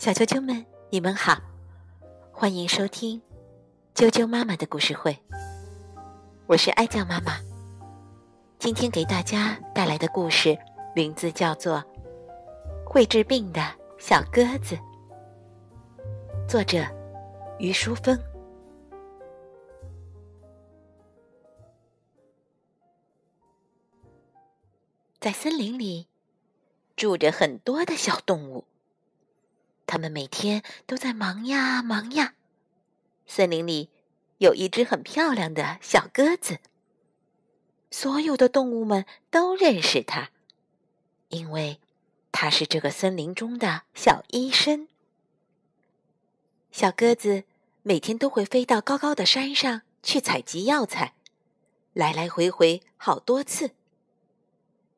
小啾啾们，你们好，欢迎收听啾啾妈妈的故事会。我是爱酱妈妈，今天给大家带来的故事名字叫做《会治病的小鸽子》，作者于淑芬。在森林里住着很多的小动物。他们每天都在忙呀忙呀。森林里有一只很漂亮的小鸽子，所有的动物们都认识它，因为它是这个森林中的小医生。小鸽子每天都会飞到高高的山上去采集药材，来来回回好多次。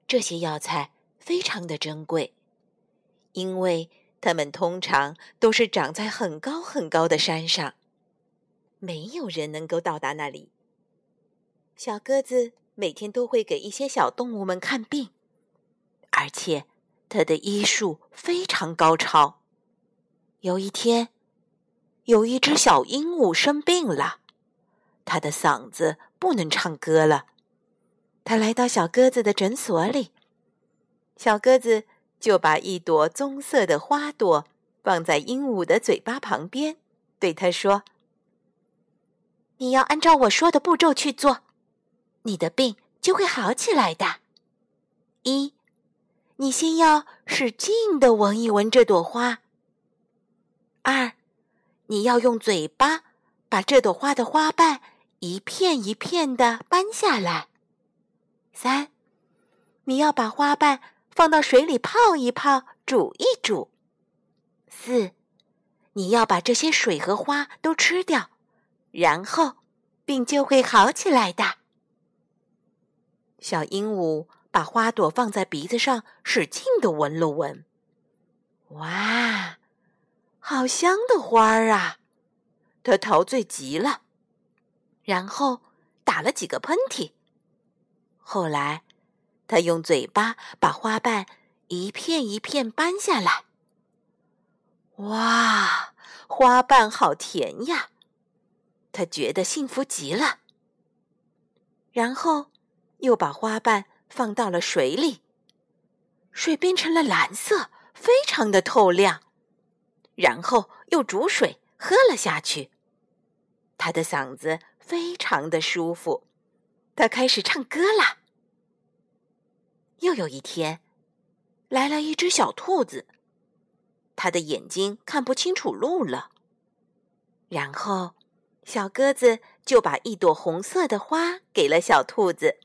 这些药材非常的珍贵，因为。它们通常都是长在很高很高的山上，没有人能够到达那里。小鸽子每天都会给一些小动物们看病，而且它的医术非常高超。有一天，有一只小鹦鹉生病了，它的嗓子不能唱歌了。它来到小鸽子的诊所里，小鸽子。就把一朵棕色的花朵放在鹦鹉的嘴巴旁边，对它说：“你要按照我说的步骤去做，你的病就会好起来的。一，你先要使劲的闻一闻这朵花。二，你要用嘴巴把这朵花的花瓣一片一片的搬下来。三，你要把花瓣。”放到水里泡一泡，煮一煮。四，你要把这些水和花都吃掉，然后病就会好起来的。小鹦鹉把花朵放在鼻子上，使劲的闻了闻。哇，好香的花儿啊！它陶醉极了，然后打了几个喷嚏。后来。他用嘴巴把花瓣一片一片搬下来。哇，花瓣好甜呀！他觉得幸福极了。然后又把花瓣放到了水里，水变成了蓝色，非常的透亮。然后又煮水喝了下去，他的嗓子非常的舒服，他开始唱歌了。又有一天，来了一只小兔子，它的眼睛看不清楚路了。然后，小鸽子就把一朵红色的花给了小兔子，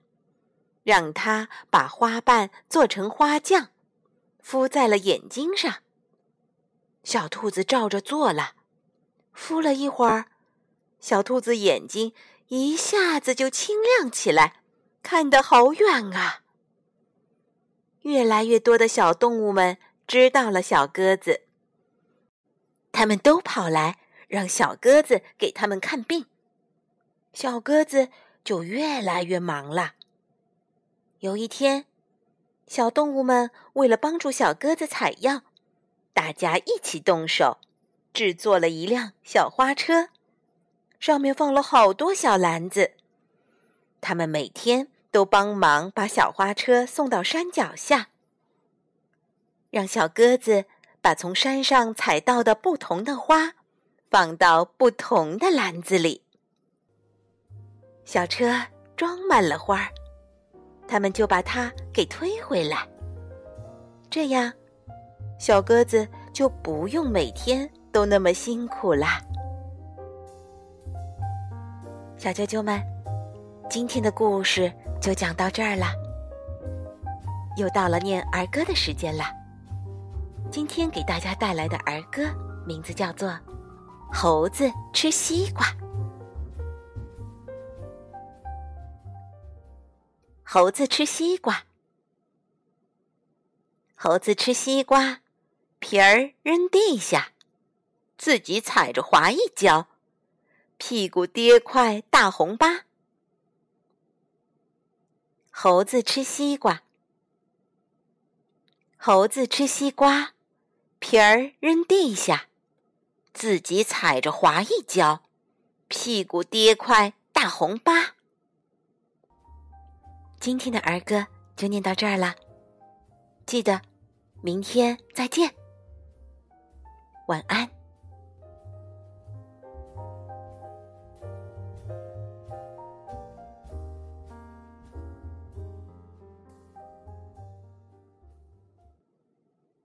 让它把花瓣做成花酱，敷在了眼睛上。小兔子照着做了，敷了一会儿，小兔子眼睛一下子就清亮起来，看得好远啊！越来越多的小动物们知道了小鸽子，他们都跑来让小鸽子给他们看病，小鸽子就越来越忙了。有一天，小动物们为了帮助小鸽子采药，大家一起动手，制作了一辆小花车，上面放了好多小篮子。他们每天。都帮忙把小花车送到山脚下，让小鸽子把从山上采到的不同的花放到不同的篮子里。小车装满了花儿，他们就把它给推回来。这样，小鸽子就不用每天都那么辛苦啦。小啾啾们，今天的故事。就讲到这儿了，又到了念儿歌的时间了。今天给大家带来的儿歌名字叫做《猴子吃西瓜》。猴子吃西瓜，猴子吃西瓜，皮儿扔地下，自己踩着滑一跤，屁股跌块大红疤。猴子吃西瓜，猴子吃西瓜，皮儿扔地下，自己踩着滑一跤，屁股跌块大红疤。今天的儿歌就念到这儿了，记得明天再见，晚安。